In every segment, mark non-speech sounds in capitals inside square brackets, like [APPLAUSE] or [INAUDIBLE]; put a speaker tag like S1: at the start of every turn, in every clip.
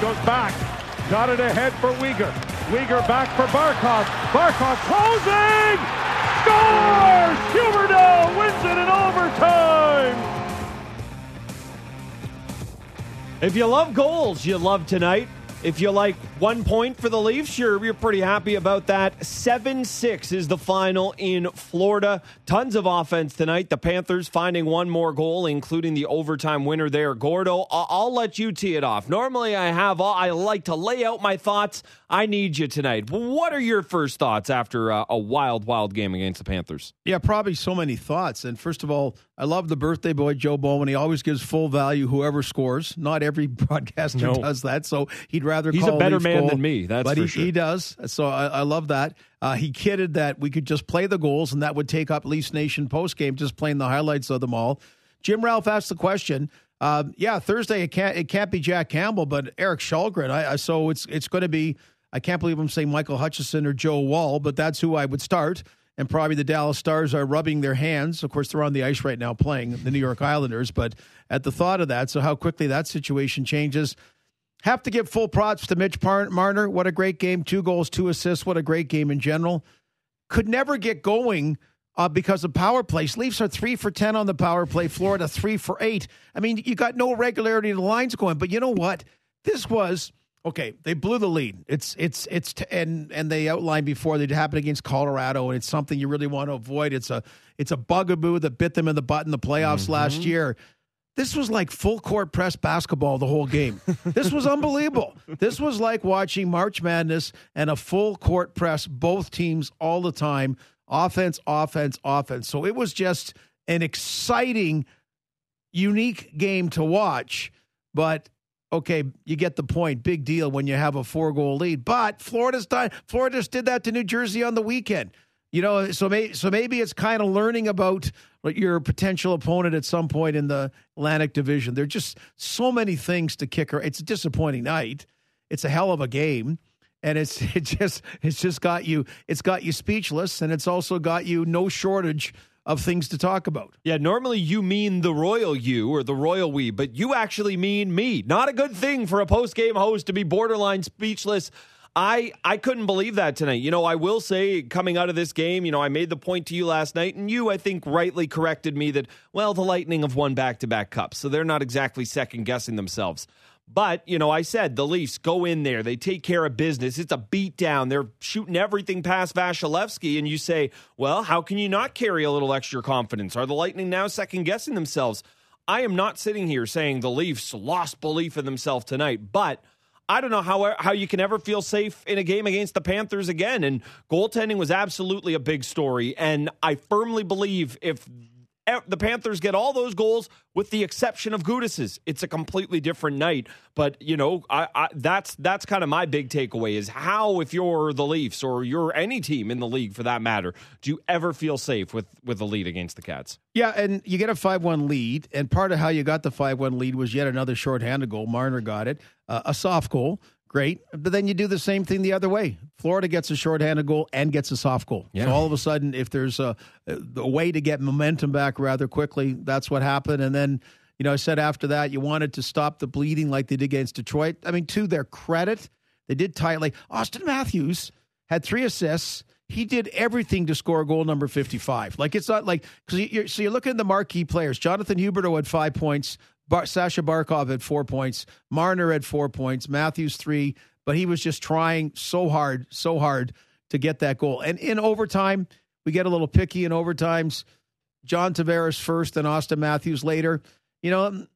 S1: goes back. Got it ahead for Weegar. Weegar back for Barkov. Barkov closing! Scores! Huberdeau wins it in overtime!
S2: If you love goals, you love tonight. If you like one point for the Leafs, you're, you're pretty happy about that. 7 6 is the final in Florida. Tons of offense tonight. The Panthers finding one more goal, including the overtime winner there. Gordo, I'll, I'll let you tee it off. Normally, I have all, I like to lay out my thoughts. I need you tonight. What are your first thoughts after uh, a wild, wild game against the Panthers?
S3: Yeah, probably so many thoughts. And first of all, I love the birthday boy, Joe Bowen. He always gives full value whoever scores. Not every [LAUGHS] broadcaster no. does that. So he'd rather
S2: He's a better man than me. That's
S3: but he,
S2: sure.
S3: he, does. So I, I love that. Uh, he kidded that we could just play the goals and that would take up Leafs Nation post game, just playing the highlights of them all. Jim Ralph asked the question. Uh, yeah, Thursday it can't it can't be Jack Campbell, but Erik Källgren. I, I so it's it's going to be I can't believe I'm saying Michael Hutchinson or Joe Woll, but that's who I would start. And probably the Dallas Stars are rubbing their hands. Of course, they're on the ice right now playing the New York Islanders. But at the thought of that, so how quickly that situation changes. Have to give full props to Mitch Marner. What a great game. Two goals, two assists. What a great game in general. Could never get going uh, because of power plays. Leafs are three for 10 on the power play. Florida, three for eight. I mean, you got no regularity in the lines going. But you know what? This was okay, they blew the lead. It's it's it's t- and and they outlined before that it happened against Colorado, and it's something you really want to avoid. It's a it's a bugaboo that bit them in the butt in the playoffs mm-hmm. last year. This was like full court press basketball the whole game. this was unbelievable. [LAUGHS] This was like watching March Madness and a full court press, both teams all the time, offense, offense, offense. So it was just an exciting, unique game to watch. But okay, you get the point. Big deal when you have a four goal lead. But Florida's done. Florida just did that to New Jersey on the weekend. You know, so so maybe it's kind of learning about your potential opponent at some point in the Atlantic Division. There's just so many things to kick her. It's a disappointing night. It's a hell of a game. And it's [LAUGHS] it just it's just got you it's got you speechless and it's also got you no shortage of things to talk about.
S2: Yeah, normally you mean the royal you or the royal we, but you actually mean me. Not a good thing for a post game host to be borderline speechless. I I couldn't believe that tonight. You know, I will say coming out of this game, you know, I made the point to you last night and you I think rightly corrected me that well, the Lightning have won back-to-back cups, so they're not exactly second guessing themselves. But, you know, I said the Leafs go in there. They take care of business. It's a beatdown. They're shooting everything past Vasilevskiy. And you say, well, how can you not carry a little extra confidence? Are the Lightning now second guessing themselves? I am not sitting here saying the Leafs lost belief in themselves tonight, but I don't know how how you can ever feel safe in a game against the Panthers again. And goaltending was absolutely a big story. And I firmly believe if the Panthers get all those goals with the exception of Gudas's. It's a completely different night. But you know, I, I, that's that's kind of my big takeaway is how if you're the Leafs or you're any team in the league for that matter, do you ever feel safe with with the lead against the Cats?
S3: Yeah, and you get a five one lead, and part of how you got the five one lead was yet another shorthanded goal. Marner got it, uh, a soft goal great. But then you do the same thing the other way. Florida gets a shorthanded goal and gets a soft goal. Yeah. So all of a sudden, if there's a, a way to get momentum back rather quickly, that's what happened. And then, you know, I said after that, you wanted to stop the bleeding like they did against Detroit. I mean, to their credit, they did tightly. Auston Matthews had three assists. He did everything to score goal number 55. Like, it's not like, because you're, so you're looking at the marquee players. Jonathan Huberdeau had five points. Bar- Sasha Barkov had four points. Marner had four points. Matthews three. But he was just trying so hard, so hard to get that goal. And in overtime, we get a little picky in overtimes. John Tavares first, and Auston Matthews later. You know,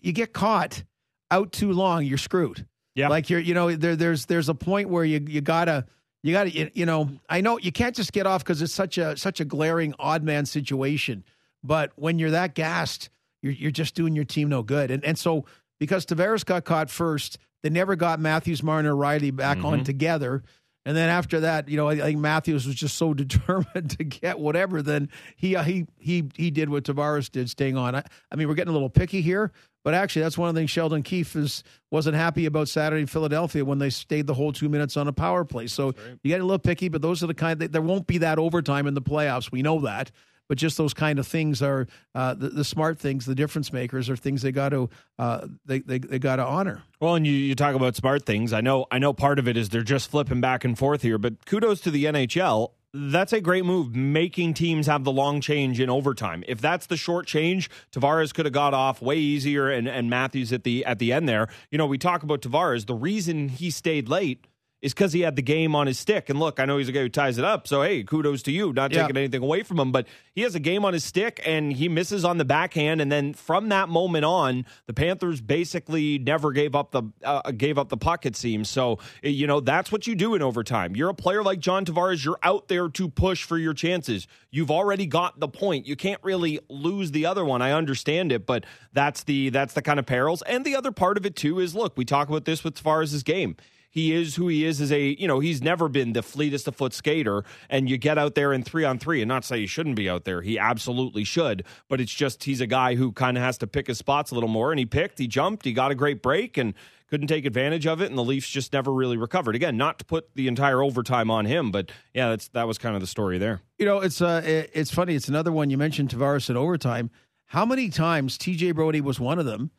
S3: you get caught out too long, you're screwed. Yeah, like you're, you know, there, there's there's a point where you you gotta you gotta you, you know I know you can't just get off because it's such a such a glaring odd man situation. But when you're that gassed, you're, you're just doing your team no good. And, and so because Tavares got caught first, they never got Matthews, Marner, Rielly back mm-hmm. on together. And then after that, you know, I, think Matthews was just so [LAUGHS] determined to get whatever. Then he uh, he he he did what Tavares did, staying on. I, I, mean, we're getting a little picky here, but actually, that's one of the things Sheldon Keefe is wasn't happy about Saturday in Philadelphia when they stayed the whole two minutes on a power play. So right. you get a little picky, but those are the kind that there won't be that overtime in the playoffs. We know that. But just those kind of things are uh, the, the, smart things, the difference makers, are things they got to uh, they they, they got to honor.
S2: Well, and you, you talk about smart things. I know I know part of it is they're just flipping back and forth here, but kudos to the NHL that's a great move, making teams have the long change in overtime. If that's the short change, Tavares could have got off way easier, and, and Matthews at the at the end there. You know, we talk about Tavares. The reason he stayed late is because he had the game on his stick. And look, I know he's a guy who ties it up. So, hey, kudos to you, not taking anything away from him. But he has a game on his stick and he misses on the backhand. And then from that moment on, the Panthers basically never gave up the uh, gave up the puck, it seems. So, you know, that's what you do in overtime. You're a player like John Tavares. You're out there to push for your chances. You've already got the point. You can't really lose the other one. I understand it, but that's the that's the kind of perils. And the other part of it too is look, we talk about this with Tavares' game he is who he is as a you know he's never been the fleetest of foot skater and you get out there in three on three and not say he shouldn't be out there he absolutely should but it's just he's a guy who kind of has to pick his spots a little more and he picked he jumped he got a great break and couldn't take advantage of it and the Leafs just never really recovered. Again not to put the entire overtime on him but yeah that's that was kind of the story there.
S3: You know it's uh it's funny it's another one you mentioned Tavares in overtime. How many times TJ Brodie was one of them?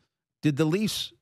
S3: Did the Leafs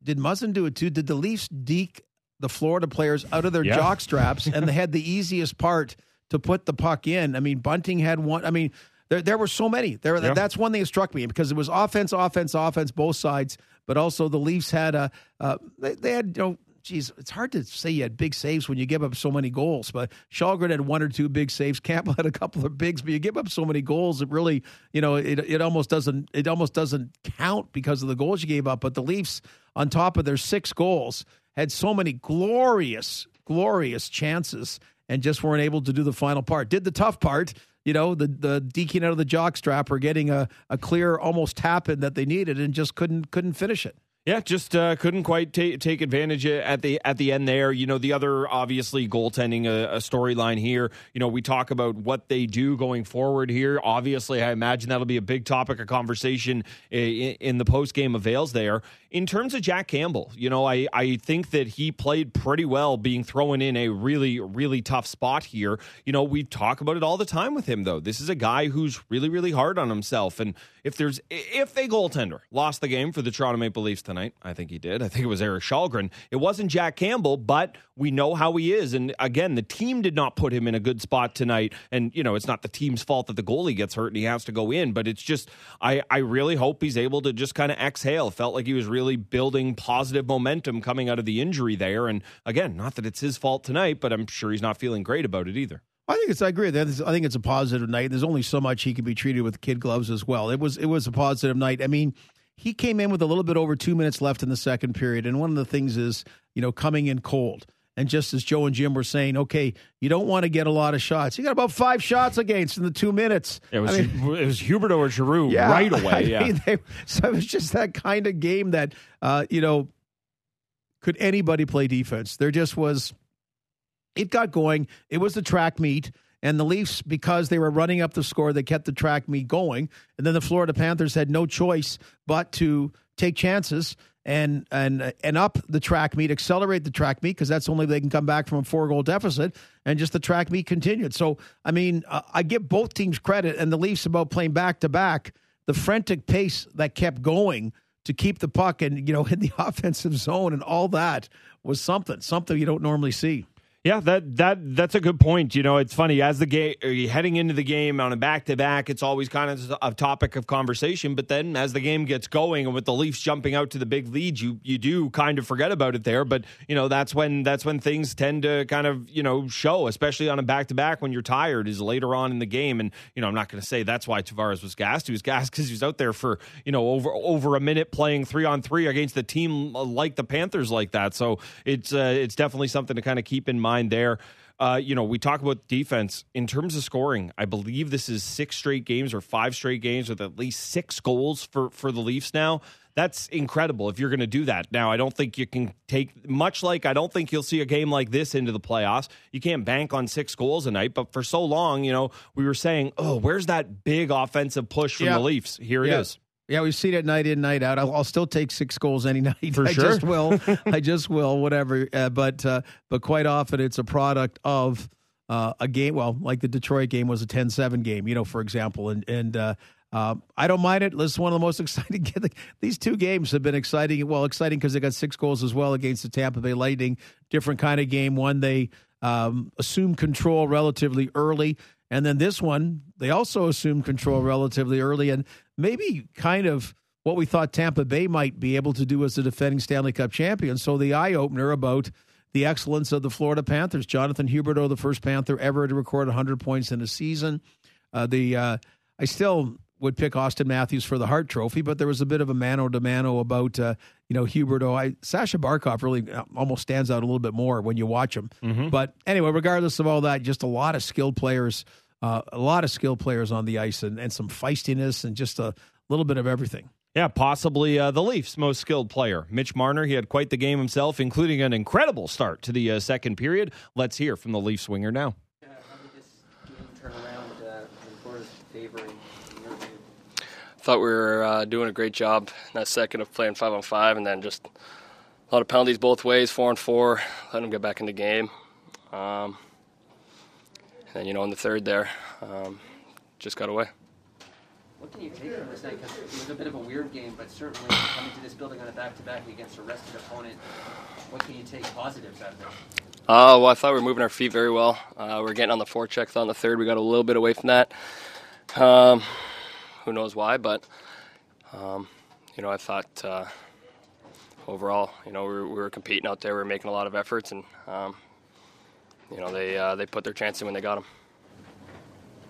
S3: did Muzzin do it too? Did the Leafs deke the Florida players out of their yeah. jock straps, and they [LAUGHS] had the easiest part to put the puck in. I mean, Bunting had one. I mean, there there were so many. There, yeah. that's one thing that struck me because it was offense, offense, offense, both sides. But also the Leafs had a uh, they, they had you know. Geez, it's hard to say you had big saves when you give up so many goals. But Källgren had one or two big saves. Campbell had a couple of bigs, but you give up so many goals, it really, you know, it it almost doesn't it almost doesn't count because of the goals you gave up. But the Leafs, on top of their six goals, had so many glorious, glorious chances and just weren't able to do the final part. Did the tough part, you know, the the deking out of the jock strap or getting a, a clear almost tap in that they needed and just couldn't couldn't finish it.
S2: Yeah, just uh, couldn't quite ta- take advantage at the at the end there. You know, the other obviously goaltending a, a storyline here. You know, we talk about what they do going forward here. Obviously, I imagine that'll be a big topic of conversation in, in the post game avails there. In terms of Jack Campbell, you know, I I think that he played pretty well, being thrown in a really really tough spot here. You know, we talk about it all the time with him though. This is a guy who's really really hard on himself, and if there's if a goaltender lost the game for the Toronto Maple Leafs tonight tonight. I think he did. I think it was Erik Källgren. It wasn't Jack Campbell, but we know how he is. And again, the team did not put him in a good spot tonight. And, you know, it's not the team's fault that the goalie gets hurt and he has to go in, but it's just, I, I really hope he's able to just kind of exhale. Felt like he was really building positive momentum coming out of the injury there. And again, not that it's his fault tonight, but I'm sure he's not feeling great about it either.
S3: I think it's. I agree. I think it's a positive night. There's only so much he can be treated with kid gloves as well. It was. It was a positive night. I mean, he came in with a little bit over two minutes left in the second period. And one of the things is, you know, coming in cold. And just as Joe and Jim were saying, okay, you don't want to get a lot of shots. You got about five shots against in the two minutes.
S2: It was I mean, it was Huberdeau or Giroux [LAUGHS] yeah, right away. I yeah. Mean, they,
S3: so it was just that kind of game that, uh, you know, could anybody play defense? There just was. It got going. It was the track meet. And the Leafs, because they were running up the score, they kept the track meet going. And then the Florida Panthers had no choice but to take chances and and and up the track meet, accelerate the track meet because that's only they can come back from a four goal deficit, and just the track meet continued. So I mean, uh, I give both teams credit, and the Leafs about playing back to back, the frantic pace that kept going to keep the puck and you know [LAUGHS] in the [LAUGHS] offensive zone and all that was something, something you don't normally see.
S2: Yeah, that that that's a good point. You know, it's funny as the game heading into the game on a back to back, it's always kind of a topic of conversation. But then as the game gets going and with the Leafs jumping out to the big lead, you you do kind of forget about it there. But you know, that's when that's when things tend to kind of you know show, especially on a back to back when you're tired, is later on in the game. And you know, I'm not going to say that's why Tavares was gassed. He was gassed because he was out there for you know over over a minute playing three on three against a team like the Panthers like that. So it's uh, it's definitely something to kind of keep in mind mind there. Uh, you know, we talk about defense in terms of scoring. I believe this is six straight games or five straight games with at least six goals for for the Leafs now. That's incredible if you're going to do that. Now, I don't think you can take much like I don't think you'll see a game like this into the playoffs. You can't bank on six goals a night, but for so long, you know, we were saying, "Oh, where's that big offensive push from yeah. the Leafs?" Here it
S3: yeah.
S2: is.
S3: Yeah, we've seen it night in, night out. I'll, I'll, still take six goals any [LAUGHS] night.
S2: For
S3: I
S2: sure.
S3: just will. [LAUGHS] I just will. Whatever. Uh, but uh, but quite often it's a product of uh, a game. Well, like the Detroit game was a 10-7 game, you know, for example, and and. Uh, uh, I don't mind it. This is one of the most [LAUGHS] exciting. These two games have been exciting. Well, exciting because they got six goals as well against the Tampa Bay Lightning. Different kind of game. One they um, assumed control relatively early, and then this one they also assumed control relatively early, and maybe kind of what we thought Tampa Bay might be able to do as the defending Stanley Cup champion. So the eye opener about the excellence of the Florida Panthers. Jonathan Huberdeau, the first Panther ever to record 100 points in a season. Uh, the uh, I still would pick Auston Matthews for the Hart Trophy, but there was a bit of a mano to mano about uh, you know Huberdeau. I Sasha Barkov really uh, almost stands out a little bit more when you watch him. Mm-hmm. But anyway, regardless of all that, just a lot of skilled players, uh, a lot of skilled players on the ice, and, and some feistiness and just a little bit of everything.
S2: Yeah, possibly uh, the Leafs' most skilled player, Mitch Marner. He had quite the game himself, including an incredible start to the uh, second period. Let's hear from the Leafs swinger now.
S4: how did this game turn around uh, in Florida's favor in your view?
S5: Thought we were uh, doing a great job in that second of playing five on five, and then just a lot of penalties both ways, four and four, letting them get back in the game. Um, and you know, in the third there, um, just got away.
S4: What can you take from this night? Because it was a bit of a weird game, but certainly coming to this building on a back-to-back against a rested opponent, what can you take positives out of this?
S5: Uh, well, I thought we were moving our feet very well. Uh, we are getting on the forecheck. Thought on the third we got a little bit away from that. Um, who knows why, but um, you know, I thought uh, overall, you know, we were, we were, competing out there. We were making a lot of efforts, and um, you know, they uh, they put their chance in when they got him.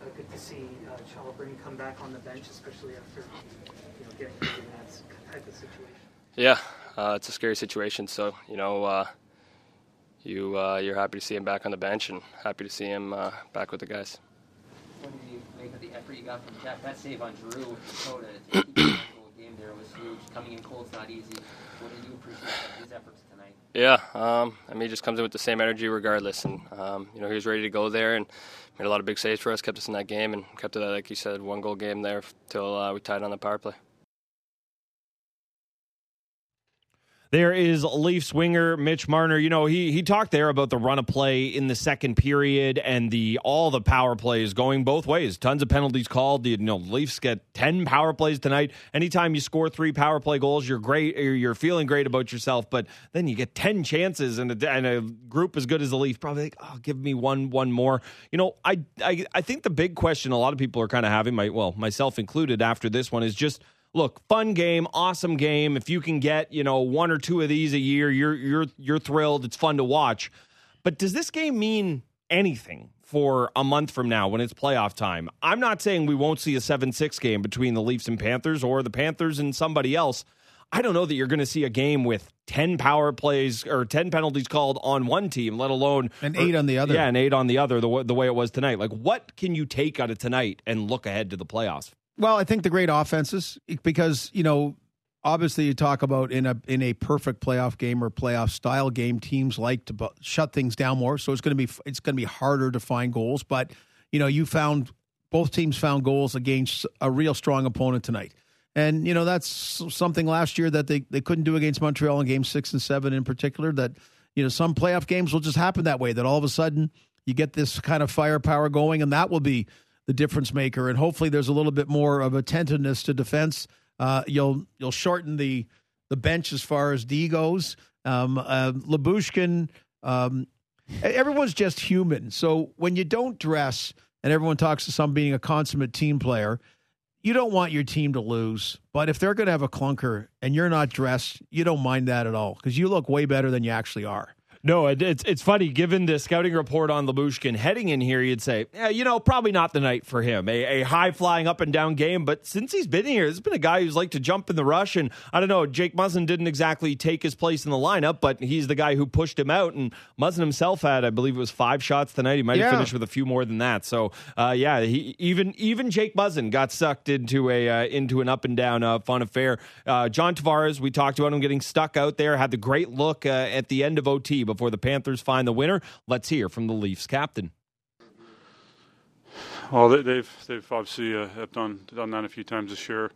S6: Uh, good to see uh, Källgren come back on the bench, especially after you know getting in that type of situation.
S5: Yeah, uh, it's a scary situation. So you know, uh, you uh, you're happy to see him back on the bench, and happy to see him uh, back with the guys.
S4: What did you make of the effort you got from Jack? That save on Drew with Dakota [CLEARS THROAT] to keep game there was huge. Coming in cold's not easy. What did you appreciate of his efforts tonight?
S5: Yeah, um, I mean, he just comes in with the same energy regardless, and um, you know he was ready to go there and made a lot of big saves for us, kept us in that game, and kept it, like you said, one goal game there till uh, we tied on the power play.
S2: There is Leafs winger Mitch Marner. You know, he he talked there about the run of play in the second period and the all the power plays going both ways. Tons of penalties called. You know, Leafs get 10 power plays tonight. Anytime you score 3 power play goals, you're great you're feeling great about yourself, but then you get 10 chances and a, and a group as good as the Leafs probably like, "Oh, give me one one more." You know, I I I think the big question a lot of people are kind of having my well, myself included after this one is just look, fun game, awesome game. If you can get, you know, one or two of these a year, you're you're you're thrilled. It's fun to watch. But does this game mean anything for a month from now when it's playoff time? I'm not saying we won't see a 7-6 game between the Leafs and Panthers or the Panthers and somebody else. I don't know that you're going to see a game with 10 power plays or 10 penalties called on one team, let alone
S3: an eight
S2: or,
S3: on the other.
S2: Yeah, an eight on the other, the, the way it was tonight. Like, what can you take out of tonight and look ahead to the playoffs?
S3: Well, I think the great offenses because you know obviously you talk about in a in a perfect playoff game or playoff style game, teams like to bu- shut things down more. So it's going to be it's going to be harder to find goals. But you know you found both teams found goals against a real strong opponent tonight. And you know that's something last year that they, they couldn't do against Montreal in Game Six and Seven in particular. That you know some playoff games will just happen that way. That all of a sudden you get this kind of firepower going, and that will be the difference maker. And hopefully, there's a little bit more of attentiveness to defense. Uh, you'll you'll shorten the the bench as far as D goes. Um, uh, Lyubushkin, um, everyone's just human. So when you don't dress, and everyone talks to some being a consummate team player, you don't want your team to lose. But if they're going to have a clunker and you're not dressed, you don't mind that at all because you look way better than you actually are.
S2: No, it, it's it's funny. Given the scouting report on Lyubushkin heading in here, you'd say, yeah, you know, probably not the night for him. A, a high flying up and down game, but since he's been here, there's been a guy who's like to jump in the rush. And I don't know, Jake Muzzin didn't exactly take his place in the lineup, but he's the guy who pushed him out. And Muzzin himself had, I believe, it was five shots tonight. He might have finished with a few more than that. So, uh, yeah, he, even even Jake Muzzin got sucked into a uh, into an up and down uh, fun affair. Uh, John Tavares, we talked about him getting stuck out there, had the great look uh, at the end of OT before the Panthers find the winner. Let's hear from the Leafs captain.
S7: Well, they, have they've obviously uh, have done done that a few times this year.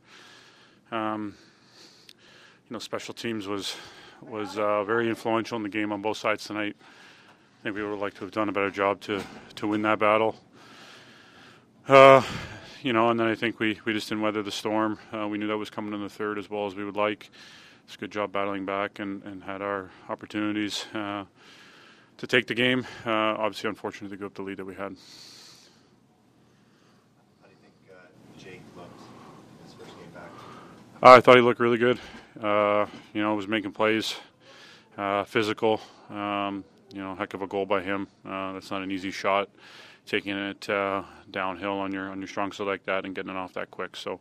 S7: Um, you know, special teams was was uh, very influential in the game on both sides tonight. I think we would like to have done a better job to to win that battle. Uh, you know, and then I think we, we just didn't weather the storm. Uh, we knew that was coming in the third as well as we would like. A good job battling back and, and had our opportunities uh, to take the game. Uh, obviously, unfortunate to give up the lead that we had.
S8: How do you think uh, Jake looked his first game back?
S7: I thought he looked really good. Uh, you know, was making plays, uh, physical. Um, you know, heck of a goal by him. Uh, that's not an easy shot, taking it uh, downhill on your on your strong side like that and getting it off that quick. So,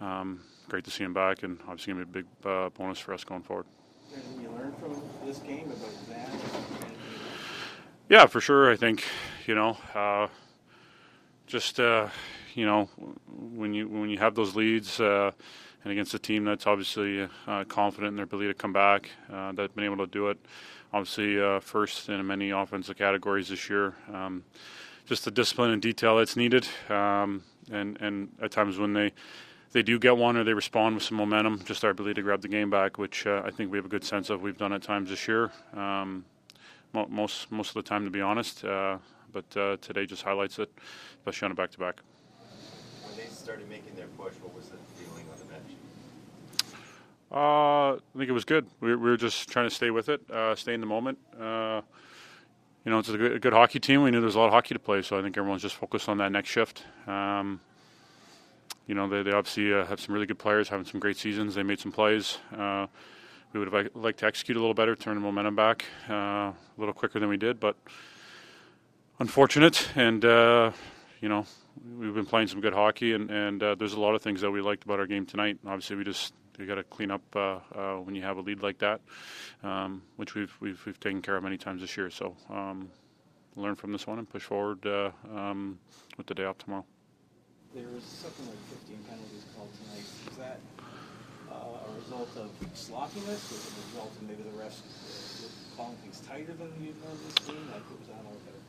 S7: um, great to see him back, and obviously gonna be a big uh, bonus for us going forward.
S8: Anything you learned from this game about that?
S7: Yeah, for sure. I think you know, uh, just uh, you know, when you when you have those leads. Uh, and against a team that's obviously uh, confident in their ability to come back, uh, that's been able to do it. Obviously, uh, first in many offensive categories this year. Um, just the discipline and detail that's needed, um, and and at times when they they do get one or they respond with some momentum, just our ability to grab the game back, which uh, I think we have a good sense of. We've done at times this year, um, mo- most most of the time, to be honest. Uh, but uh, today just highlights it, especially on a back-to-back.
S8: When they started making their push, what was the feeling on the bench?
S7: Uh, I think it was good. We, we were just trying to stay with it, uh, stay in the moment. Uh, you know, it's a good, a good, hockey team. We knew there was a lot of hockey to play, so I think everyone's just focused on that next shift. Um, you know, they, they obviously uh, have some really good players, having some great seasons. They made some plays. Uh, we would have liked to execute a little better, turn the momentum back uh, a little quicker than we did, but unfortunate. And you know, we've been playing some good hockey, and, and there's a lot of things that we liked about our game tonight. Obviously, we just you got to clean up uh, uh, when you have a lead like that, um, which we've, we've we've taken care of many times this year. So um, learn from this one and push forward uh, um, with the day off tomorrow.
S9: There was something like 15 penalties called tonight. Is that uh, a result of sloppiness? Was it a result of maybe the refs uh, calling things tighter than you've normally seen? Like, was that all better?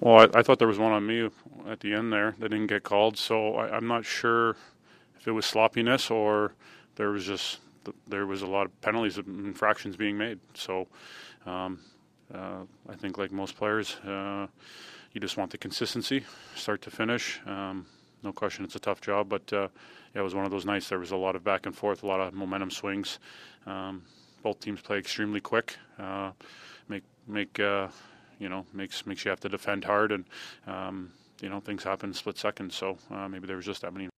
S7: Well, I, I, thought there was one on me at the end there that didn't get called, so I, I'm not sure if it was sloppiness or there was just there was a lot of penalties and infractions being made. So um, uh, I think, like most players, uh, you just want the consistency, start to finish. Um, no question, it's a tough job, but uh, yeah, it was one of those nights. There was a lot of back and forth, a lot of momentum swings. Um, both teams play extremely quick. Uh, make make uh, you know makes makes you have to defend hard, and um, you know things happen split seconds. So uh, maybe there was just that many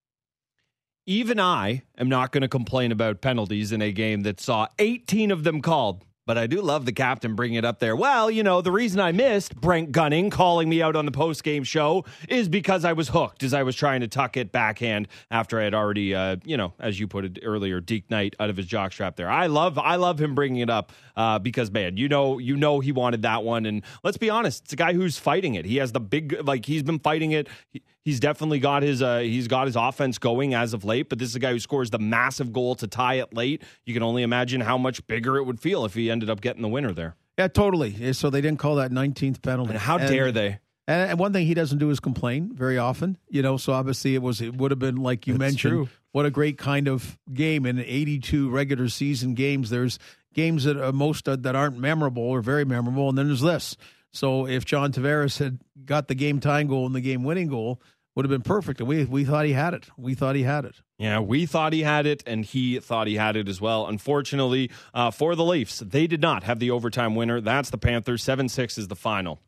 S2: even I am not going to complain about penalties in a game that saw 18 of them called. But I do love the captain bringing it up there. Well, you know, the reason I missed Brent Gunning calling me out on the post game show is because I was hooked as I was trying to tuck it backhand after I had already, uh, you know, as you put it earlier, Deke Knight out of his jockstrap there. I love, I love him bringing it up uh, because man, you know, you know, he wanted that one, and let's be honest, it's a guy who's fighting it. He has the big, like he's been fighting it. He, He's definitely got his uh, he's got his offense going as of late, but this is a guy who scores the massive goal to tie it late. You can only imagine how much bigger it would feel if he ended up getting the winner there.
S3: Yeah, totally. So they didn't call that 19th penalty.
S2: And how and, dare they?
S3: And one thing he doesn't do is complain very often, you know. So obviously it was it would have been like you That's mentioned. True. What a great kind of game in 82 regular season games. There's games that are most uh, that aren't memorable or very memorable, and then there's this. So if John Tavares had got the game tying goal and the game winning goal, would have been perfect. And we we thought he had it. We thought he had it.
S2: Yeah, we thought he had it, and he thought he had it as well. Unfortunately, uh, for the Leafs, they did not have the overtime winner. That's the Panthers. Seven six is the final.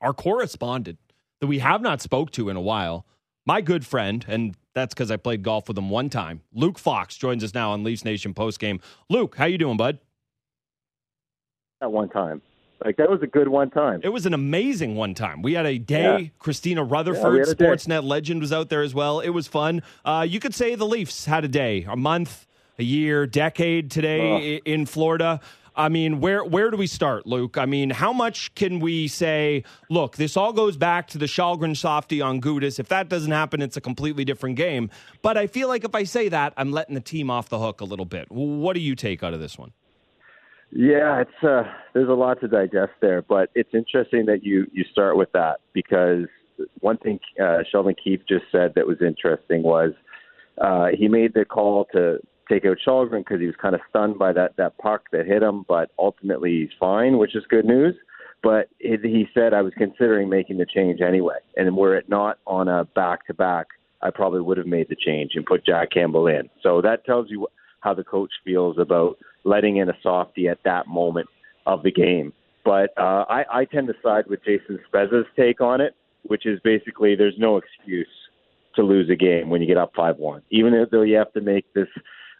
S2: Our correspondent that we have not spoke to in a while, my good friend, and that's because I played golf with him one time. Luke Fox joins us now on Leafs Nation post game. Luke, how you doing, bud?
S10: At one time. Like that was a good one time.
S2: It was an amazing one time. We had a day. Yeah. Kristina Rutherford, yeah, Sportsnet legend, was out there as well. It was fun. Uh, you could say the Leafs had a day, a month, a year, decade today in Florida. I mean, where where do we start, Luke? I mean, how much can we say? Look, this all goes back to the Källgren softy on Gudas. If that doesn't happen, it's a completely different game. But I feel like if I say that, I'm letting the team off the hook a little bit. What do you take out of this one?
S10: Yeah, it's uh, there's a lot to digest there, but it's interesting that you you start with that because one thing uh, Sheldon Keefe just said that was interesting was uh, he made the call to take out Källgren because he was kind of stunned by that that puck that hit him, but ultimately he's fine, which is good news. But it, he said I was considering making the change anyway, and were it not on a back to back, I probably would have made the change and put Jack Campbell in. So that tells you how the coach feels about letting in a softie at that moment of the game. But uh, I, I tend to side with Jason Spezza's take on it, which is basically there's no excuse to lose a game when you get up five one, even though you have to make this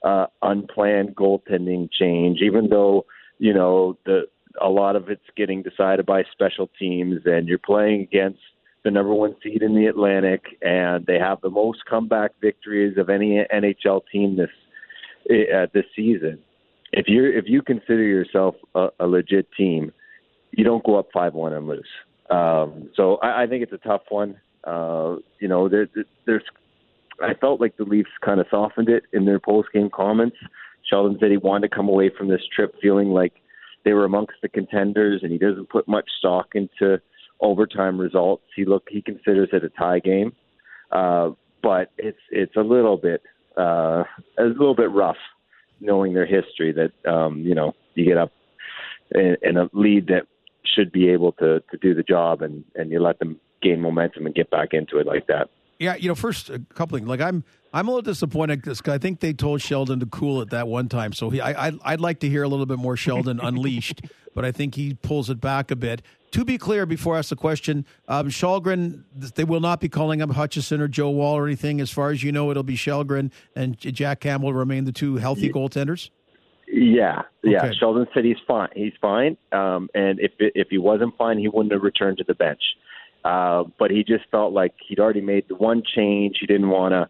S10: uh, unplanned goaltending change, even though you know the a lot of it's getting decided by special teams, and you're playing against the number one seed in the Atlantic, and they have the most comeback victories of any NHL team this uh, this season. If you if you consider yourself a, a legit team, you don't go up five one and lose. Um, so I, I think it's a tough one. Uh, you know, there, there's. I felt like the Leafs kind of softened it in their post game comments. Sheldon said he wanted to come away from this trip feeling like they were amongst the contenders, and he doesn't put much stock into overtime results. He look he considers it a tie game, uh, but it's it's a little bit uh, a little bit rough knowing their history. That um, you know you get up in, in a lead that should be able to to do the job, and and you let them gain momentum and get back into it like that.
S3: Yeah, you know, first a couple things. Like I'm, I'm a little disappointed because I think they told Sheldon to cool it that one time. So he, I, I, would like to hear a little bit more Sheldon [LAUGHS] unleashed, but I think he pulls it back a bit. To be clear, before I ask the question, um, Källgren, they will not be calling up Hutchinson or Joe Woll or anything. As far as you know, it'll be Källgren and Jack Campbell remain the two healthy yeah. goaltenders.
S10: Yeah, yeah. Okay. Sheldon said he's fine. He's fine, um, and if if he wasn't fine, he wouldn't have returned to the bench. Uh, but he just felt like he'd already made the one change. He didn't want to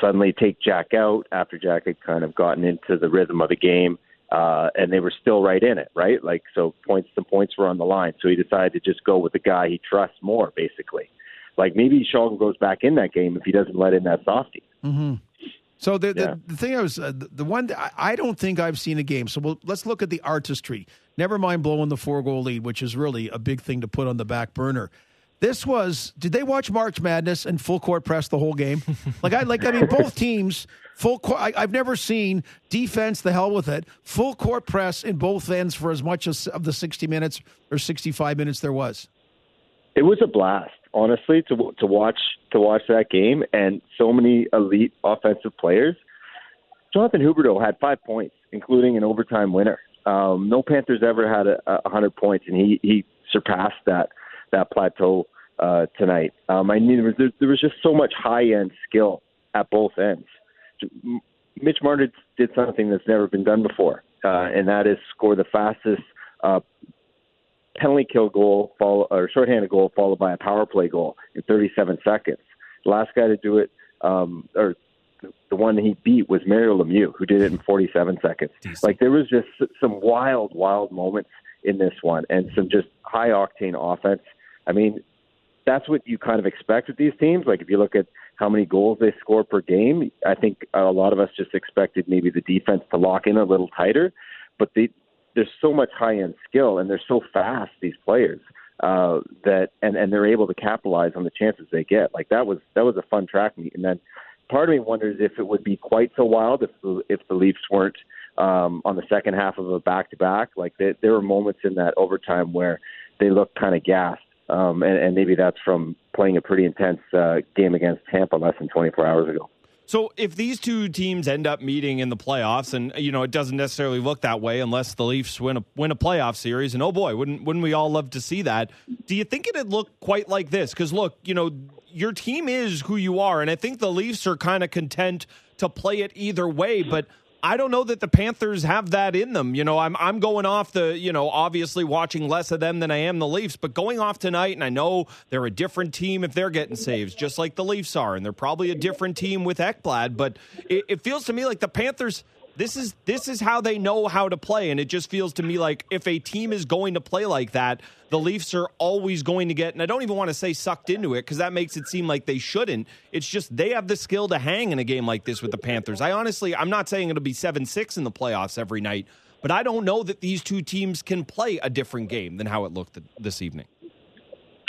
S10: suddenly take Jack out after Jack had kind of gotten into the rhythm of the game. Uh, and they were still right in it, right? Like, so points, some points were on the line. So he decided to just go with the guy he trusts more, basically. Like maybe Sheldon goes back in that game if he doesn't let in that softie.
S3: Mm-hmm. So the, yeah. the, the thing I was uh, the, the one I, I don't think I've seen a game. So we'll, let's look at the artistry. Never mind blowing the four goal lead, which is really a big thing to put on the back burner. This was. Did they watch March Madness and full court press the whole game? [LAUGHS] like I like. I mean, both teams full court. I, have never seen defense. The hell with it. Full court press in both ends for as much as of the sixty minutes or sixty-five minutes there was.
S10: It was a blast, honestly, to to watch to watch that game, and so many elite offensive players. Jonathan Huberdeau had five points, including an overtime winner. Um, no Panthers ever had a, a hundred points, and he he surpassed that that plateau uh, tonight. Um, I mean, there, there was just so much high end skill at both ends. Mitch Marner did something that's never been done before, uh, and that is score the fastest uh, penalty kill goal, follow, or shorthanded goal, followed by a power play goal in 37 seconds. The last guy to do it, um, or the one he beat was Mario Lemieux, who did it in 47 seconds. Decent. Like there was just some wild, wild moments in this one, and some just high octane offense. I mean, that's what you kind of expect with these teams. Like if you look at how many goals they score per game, I think a lot of us just expected maybe the defense to lock in a little tighter. But they, there's so much high end skill, and they're so fast. These players uh, that and and they're able to capitalize on the chances they get. Like that was that was a fun track meet, and then part of me wonders if it would be quite so wild if if the Leafs weren't um, on the second half of a back to back. Like they, there were moments in that overtime where they looked kind of gassed um, and, and maybe that's from playing a pretty intense uh, game against Tampa less than 24 hours ago.
S2: So if these two teams end up meeting in the playoffs, and you know it doesn't necessarily look that way unless the Leafs win a win a playoff series, and oh boy, wouldn't wouldn't we all love to see that? Do you think it'd look quite like this? Because look, you know your team is who you are, and I think the Leafs are kind of content to play it either way, but I don't know that the Panthers have that in them. You know, I'm I'm going off the, you know, obviously watching less of them than I am the Leafs, but going off tonight, and I know they're a different team if they're getting saves, just like the Leafs are, and they're probably a different team with Ekblad. But it, it feels to me like the Panthers this is this is how they know how to play and it just feels to me like if a team is going to play like that the leafs are always going to get and i don't even want to say sucked into it because that makes it seem like they shouldn't. It's just they have the skill to hang in a game like this with the panthers. I honestly i'm not saying it'll be 7-6 in the playoffs every night but i don't know that these two teams can play a different game than how it looked this evening.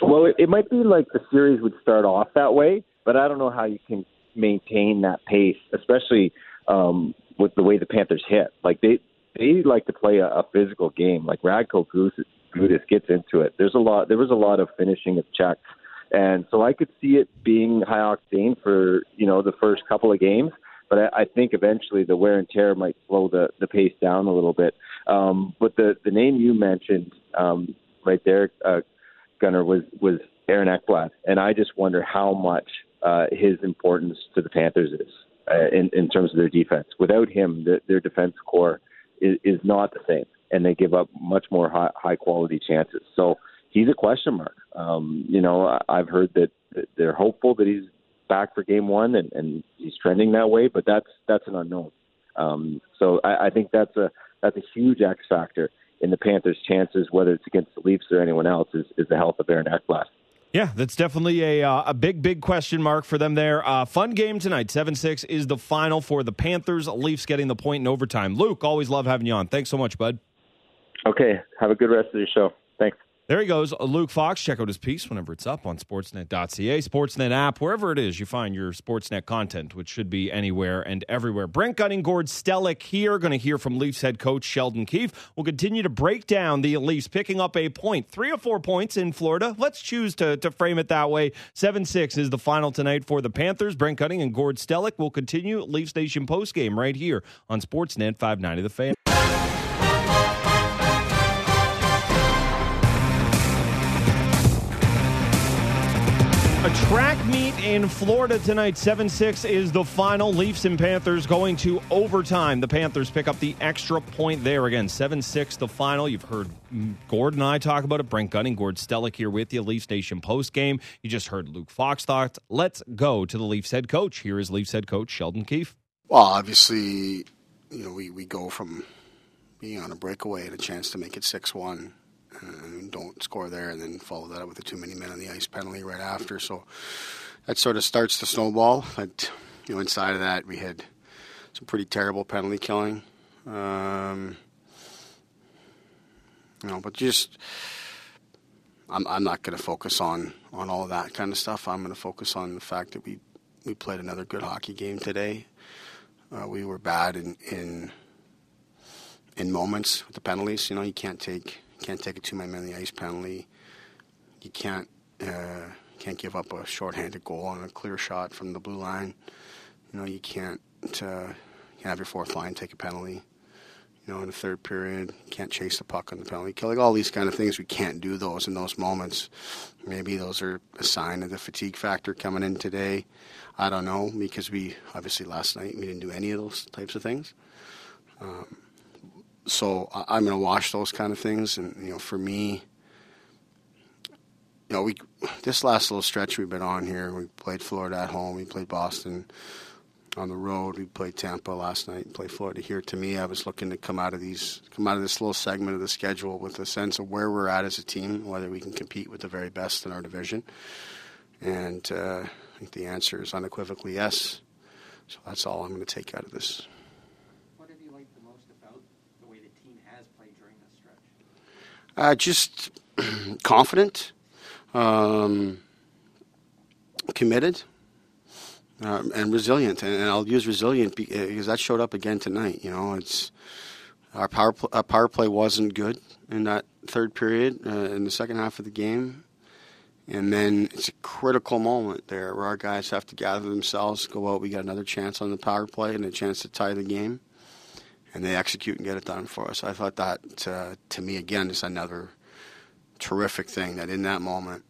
S10: Well it, it might be like the series would start off that way but i don't know how you can maintain that pace especially um, with the way the Panthers hit. Like they they like to play a, a physical game. Like Radko Gudas gets into it. There's a lot. There was a lot of finishing of checks, and so I could see it being high octane for you know the first couple of games. But I, I think eventually the wear and tear might slow the the pace down a little bit. Um, but the the name you mentioned um, right there, uh, Gunner, was was Aaron Ekblad, and I just wonder how much uh, his importance to the Panthers is uh, in in terms of their defense. Without him, the, their defense core is, is not the same, and they give up much more high, high quality chances. So he's a question mark. Um, you know, I- I've heard that they're hopeful that he's back for game one, and, and he's trending that way, but that's that's an unknown. Um, so I, I think that's a that's a huge X factor in the Panthers' chances, whether it's against the Leafs or anyone else, is, is the health of Aaron Ekblad.
S2: Yeah, that's definitely a uh, a big big question mark for them there. Uh, fun game tonight. Seven six is the final for the Panthers. Leafs getting the point in overtime. Luke, always love having you on. Thanks so much, bud.
S10: Okay, have a good rest of your show.
S2: There he goes, Luke Fox. Check out his piece whenever it's up on Sportsnet.ca, Sportsnet app, wherever it is you find your Sportsnet content, which should be anywhere and everywhere. Brent Gunning, Gord Stellick here. Going to hear from Leafs head coach Sheldon Keefe. We'll continue to break down the Leafs picking up a point, three or four points in Florida. Let's choose to, to frame it that way. 7 6 is the final tonight for the Panthers. Brent Gunning and Gord Stellick will continue Leafs Nation postgame right here on Sportsnet 590 The Fan. In Florida tonight. 7 6 is the final. Leafs and Panthers going to overtime. The Panthers pick up the extra point there again. 7 6 the final. You've heard Gord and I talk about it. Brent Gunning, Gord Stellick here with you. Leafs Nation post game. You just heard Luke Fox thoughts. Let's go to the Leafs head coach. Here is Leafs head coach Sheldon Keefe.
S11: Well, obviously, you know, we, we go from being on a breakaway and a chance to make it 6 1 and don't score there and then follow that up with a too many men on the ice penalty right after. So that sort of starts the snowball. But, you know, inside of that, we had some pretty terrible penalty killing. Um, you know, but just. I'm, I'm not going to focus on, on all that kind of stuff. I'm going to focus on the fact that we, we played another good hockey game today. Uh, we were bad in, in in moments with the penalties. You know, you can't take can't take a two man on the ice penalty. You can't uh, can't give up a shorthanded goal on a clear shot from the blue line. You know, you can't uh, have your fourth line take a penalty. You know, in the third period, you can't chase the puck on the penalty kill. Like all these kind of things, we can't do those in those moments. Maybe those are a sign of the fatigue factor coming in today. I don't know because we obviously last night we didn't do any of those types of things. Um, so I'm going to watch those kind of things, and you know, for me, you know, we this last little stretch we've been on here, we played Florida at home, we played Boston on the road, we played Tampa last night, played Florida here. To me, I was looking to come out of these, come out of this little segment of the schedule with a sense of where we're at as a team, whether we can compete with the very best in our division, and uh, I think the answer is unequivocally yes. So that's all I'm going to take out of this.
S6: What have you liked the most about the way the team has played during this stretch?
S11: Uh, just [CLEARS THROAT] confident, um, committed, um, and resilient. And, and I'll use resilient uh, because that showed up again tonight. You know, it's our power pl- our power play wasn't good in that third period uh, in the second half of the game. And then it's a critical moment there where our guys have to gather themselves, go out. We got another chance on the power play and a chance to tie the game, and they execute and get it done for us. I thought that, uh, to me, again, is another terrific thing that in that moment,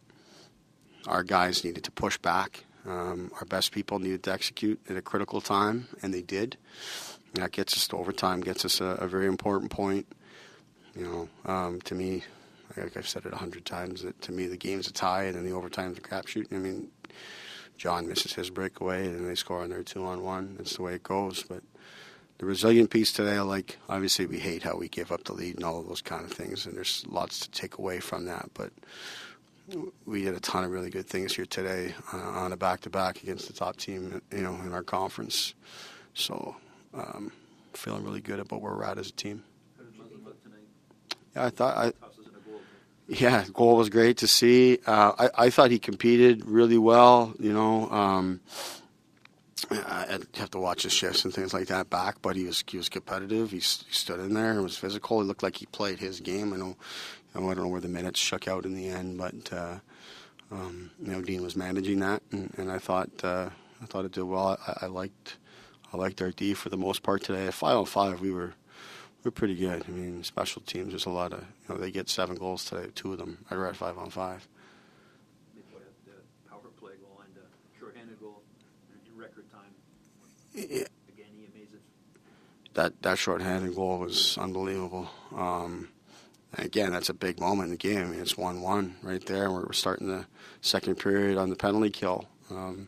S11: our guys needed to push back. Um, our best people needed to execute at a critical time, and they did. And that gets us to overtime, gets us a, a very important point. You know, um, to me, like I've said it a hundred times, that to me the game's a tie, and then the overtime's a crapshoot. I mean, John misses his breakaway, and they score on their two on one. That's the way it goes. But the resilient piece today, like. Obviously, we hate how we give up the lead and all of those kind of things, and there's lots to take away from that. But we did a ton of really good things here today uh, on a back-to-back against the top team, you know, in our conference. So, um, feeling really good about where we're at as a team. Yeah, I thought I. Yeah, goal was great to see. Uh, I, I thought he competed really well. You know, um, I have to watch his shifts and things like that back, but he was he was competitive. He, he stood in there and was physical. He looked like he played his game. I know I don't know where the minutes shook out in the end, but uh, um, you know Dean was managing that, and, and I thought uh, I thought it did well. I, I liked I liked our D for the most part today. Five on five, we were we were pretty good. I mean, special teams. There's a lot of you know they get seven goals today, two of them. I read five on five.
S12: They put up the power play goal and the shorthanded goal in record time.
S11: That that shorthanded goal was unbelievable. Um, again, that's a big moment in the game. I mean, it's one-one right there. and We're starting the second period on the penalty kill. Um,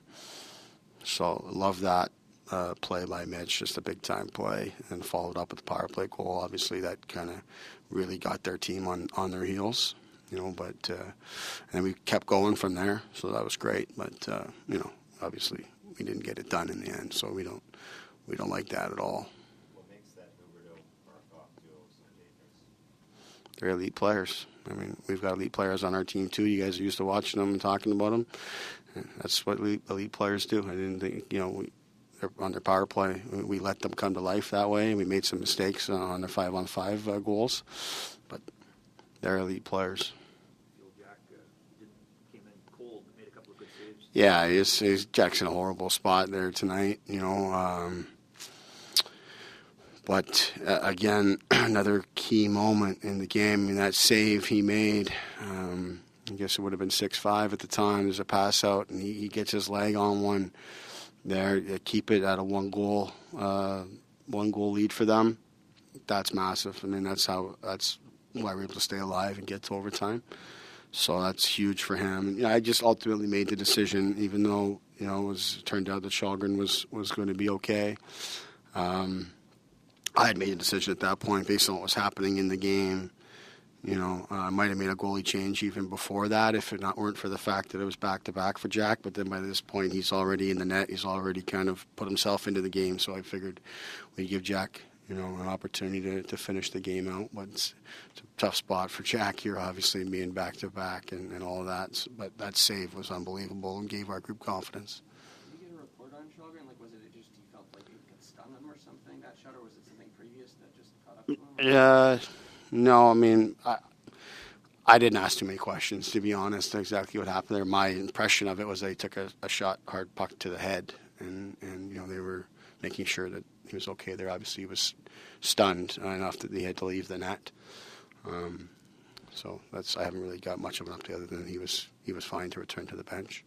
S11: so love that uh, play by Mitch, just a big time play, and followed up with the power play goal. Obviously, that kind of really got their team on, on their heels, you know. But uh, and we kept going from there, so that was great. But uh, you know, obviously, we didn't get it done in the end, so we don't we don't like that at all.
S8: What makes that Huberdeau Barkov duo so dangerous?
S11: They're elite players. I mean, we've got elite players on our team too. You guys are used to watching them and talking about them. That's what elite, elite players do. I didn't think, you know, we, on their power play, we let them come to life that way. We made some mistakes on their five on five uh, goals, but they're elite players.
S12: Feel Jack uh, did, came in cold, made a couple of good saves.
S11: Yeah, he's, he's Jack's in a horrible spot there tonight. You know, um, but uh, again, [CLEARS THROAT] another key moment in the game. Mean, that save he made. Um, I guess it would have been six five at the time. There's a pass out, and he, he gets his leg on one there. uh, Keep it at a one goal, uh, one goal lead for them. That's massive. I mean, that's how that's why we're able to stay alive and get to overtime. So that's huge for him. You know, I just ultimately made the decision, even though you know it was turned out that Källgren was was going to be okay. Um, I had made a decision at that point based on what was happening in the game. You know, uh, I might have made a goalie change even before that if it not weren't for the fact that it was back to back for Jack. But then by this point, he's already in the net. He's already kind of put himself into the game. So I figured we'd give Jack, you know, an opportunity to, to finish the game out. But it's, it's a tough spot for Jack here, obviously being back to back and and all of that. But that save was unbelievable and gave our group confidence.
S4: Did you get a report on Källgren? Like, was it just he felt like it got stung him or something that shot, or was it something previous that just caught up to him?
S11: Yeah, no, I mean, I, I didn't ask too many questions, to be honest, exactly what happened there. My impression of it was they took a, a shot, hard puck to the head, and, and, you know, they were making sure that he was okay there. Obviously, he was stunned enough that he had to leave the net. Um, so that's I haven't really got much of an update other than he was he was fine to return to the bench.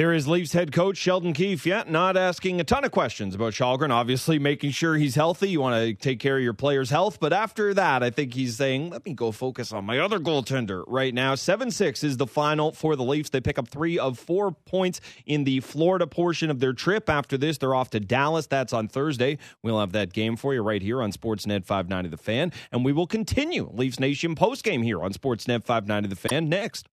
S2: There is Leafs head coach Sheldon Keefe. Yeah, not asking a ton of questions about Källgren. Obviously, making sure he's healthy. You want to take care of your player's health. But after that, I think he's saying, let me go focus on my other goaltender right now. 7 6 is the final for the Leafs. They pick up three of four points in the Florida portion of their trip. After this, they're off to Dallas. That's on Thursday. We'll have that game for you right here on Sportsnet 590 The Fan. And we will continue Leafs Nation post game here on Sportsnet 590 The Fan next.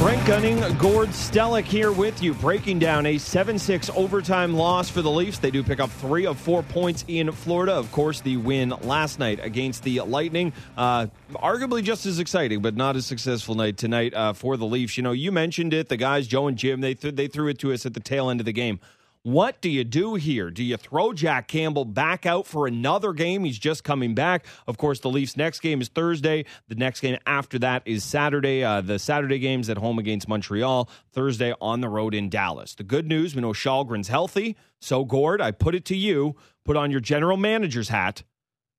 S2: Brent Gunning, Gord Stellick here with you, breaking down a 7 6 overtime loss for the Leafs. They do pick up three of four points in Florida. Of course, the win last night against the Lightning. Uh, arguably just as exciting, but not as successful night tonight uh, for the Leafs. You know, you mentioned it. The guys, Joe and Jim, they, th- they threw it to us at the tail end of the game. What do you do here? Do you throw Jack Campbell back out for another game? He's just coming back. Of course, the Leafs' next game is Thursday. The next game after that is Saturday. Uh, the Saturday game's at home against Montreal. Thursday on the road in Dallas. The good news we know Källgren's healthy. So, Gord, I put it to you put on your general manager's hat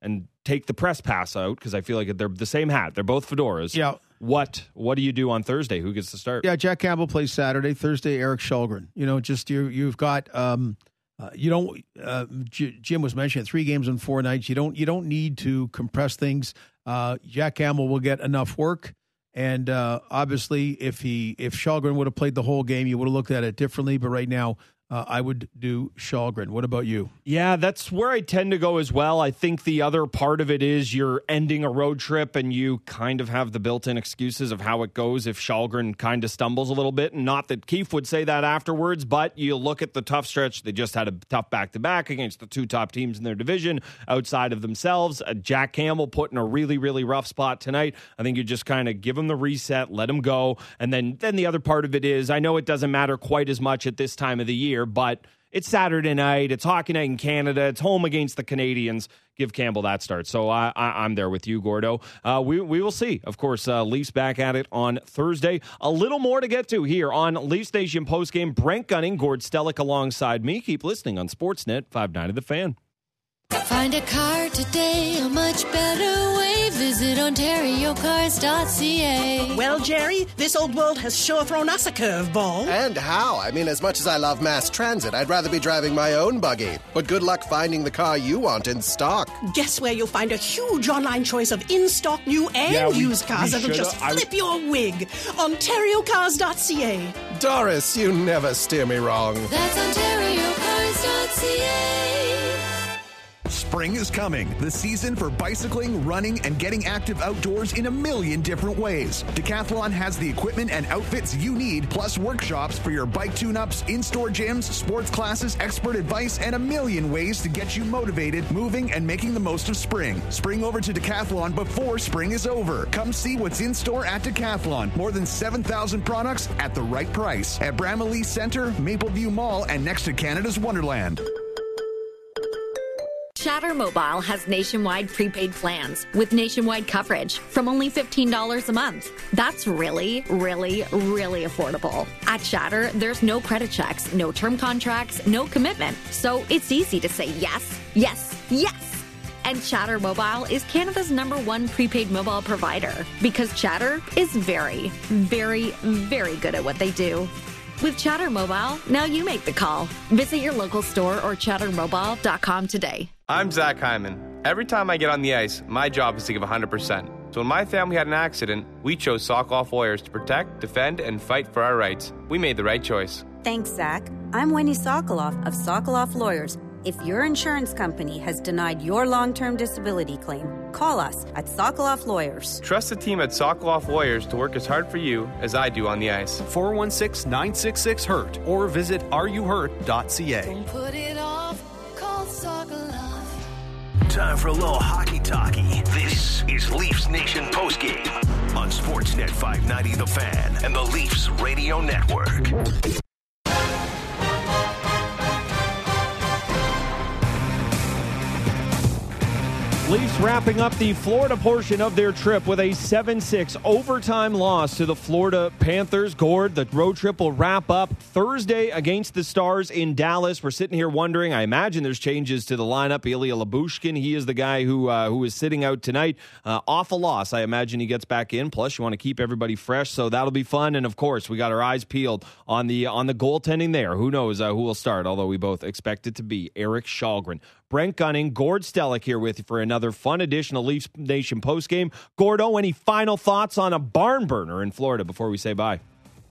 S2: and take the press pass out because I feel like they're the same hat. They're both fedoras.
S3: Yeah.
S2: What What do you do on Thursday? Who gets to start?
S3: Yeah, Jack Campbell plays Saturday. Thursday, Erik Källgren. You know, just you you've got um, uh, you don't. Uh, J- Jim was mentioning three games in four nights. You don't you don't need to compress things. Uh, Jack Campbell will get enough work. And uh, obviously, if he if Källgren would have played the whole game, you would have looked at it differently. But right now, uh, I would do Källgren. What about you?
S2: Yeah, that's where I tend to go as well. I think the other part of it is you're ending a road trip and you kind of have the built in excuses of how it goes if Källgren kind of stumbles a little bit. And not that Keefe would say that afterwards, but you look at the tough stretch. They just had a tough back to back against the two top teams in their division outside of themselves. Uh, Jack Campbell put in a really, really rough spot tonight. I think you just kind of give him the reset, let him go. And then, then the other part of it is I know it doesn't matter quite as much at this time of the year, but it's Saturday night. It's hockey night in Canada. It's home against the Canadiens. Give Campbell that start. So I, I, am there with you, Gordo. Uh, we, we will see. Of course, uh, Leafs back at it on Thursday. A little more to get to here on Leafs Nation postgame. Brent Gunning, Gord Stellick alongside me. Keep listening on Sportsnet 590 The Fan.
S13: Find a car today, a much better way. Visit OntarioCars.ca.
S14: Well, Jerry, this old world has sure thrown us a curveball.
S15: And how? I mean, as much as I love mass transit, I'd rather be driving my own buggy. But good luck finding the car you want in stock.
S14: Guess where you'll find a huge online choice of in stock new and
S15: Yeah, we-
S14: used cars
S15: we
S14: that'll just
S15: should've- I-
S14: flip your wig. OntarioCars.ca.
S15: Doris, you never steer me wrong.
S13: That's OntarioCars.ca.
S16: Spring is coming, the season for bicycling, running, and getting active outdoors in a million different ways. Decathlon has the equipment and outfits you need, plus workshops for your bike tune ups, in store gyms, sports classes, expert advice, and a million ways to get you motivated, moving, and making the most of spring. Spring over to Decathlon before spring is over. Come see what's in store at Decathlon. More than 7,000 products at the right price at Bramalea Center, Mapleview Mall, and next to Canada's Wonderland.
S17: Chatter Mobile has nationwide prepaid plans with nationwide coverage from only $15 a month. That's really, really, really affordable. At Chatter, there's no credit checks, no term contracts, no commitment. So it's easy to say yes, yes, yes. And Chatter Mobile is Canada's number one prepaid mobile provider because Chatter is very, very, very good at what they do. With Chatter Mobile, now you make the call. Visit your local store or chattermobile.com today.
S18: I'm Zach Hyman. Every time I get on the ice, my job is to give 100%. So when my family had an accident, we chose Sokoloff Lawyers to protect, defend, and fight for our rights. We made the right choice.
S19: Thanks, Zach. I'm Wendy Sokoloff of Sokoloff Lawyers. If your insurance company has denied your long term disability claim, call us at Sokoloff Lawyers.
S18: Trust the team at Sokoloff Lawyers to work as hard for you as I do on the ice.
S20: 416 966 HURT or visit areyouhurt.ca.
S13: Put it off, call Sokoloff.
S21: Time for a little hockey talkie. This is Leafs Nation postgame on Sportsnet 590 The Fan and the Leafs Radio Network.
S2: Leafs wrapping up the Florida portion of their trip with a 7 6 overtime loss to the Florida Panthers. Gord, the road trip will wrap up Thursday against the Stars in Dallas. We're sitting here wondering. I imagine there's changes to the lineup. Ilya Lyubushkin, he is the guy who uh, who is sitting out tonight. Uh, off a loss. I imagine he gets back in. Plus, you want to keep everybody fresh, so that'll be fun. And of course, we got our eyes peeled on the on the goaltending there. Who knows uh, who will start? Although we both expect it to be Erik Källgren. Brent Gunning, Gord Stellick here with you for another fun edition of Leafs Nation postgame. Gordo, any final thoughts on a barn burner in Florida before we say bye?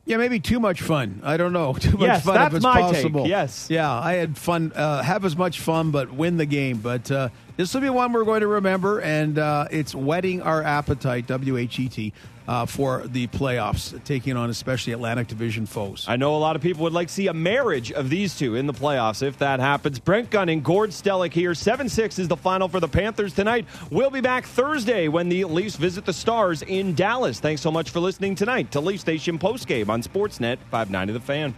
S3: Yeah, maybe too much fun. I don't know. [LAUGHS] Too much
S2: Yes,
S3: fun if it's
S2: my take.
S3: possible.
S2: Yes.
S3: Yeah, I had fun. Uh, have as much fun, but win the game. But uh, this will be one we're going to remember, and uh, it's whetting our appetite. W H E T. Uh, for the playoffs, taking on especially Atlantic Division foes.
S2: I know a lot of people would like to see a marriage of these two in the playoffs if that happens. Brent Gunning, Gord Stellick here. 7 6 is the final for the Panthers tonight. We'll be back Thursday when the Leafs visit the Stars in Dallas. Thanks so much for listening tonight to Leafs Nation Postgame on Sportsnet 590 The Fan.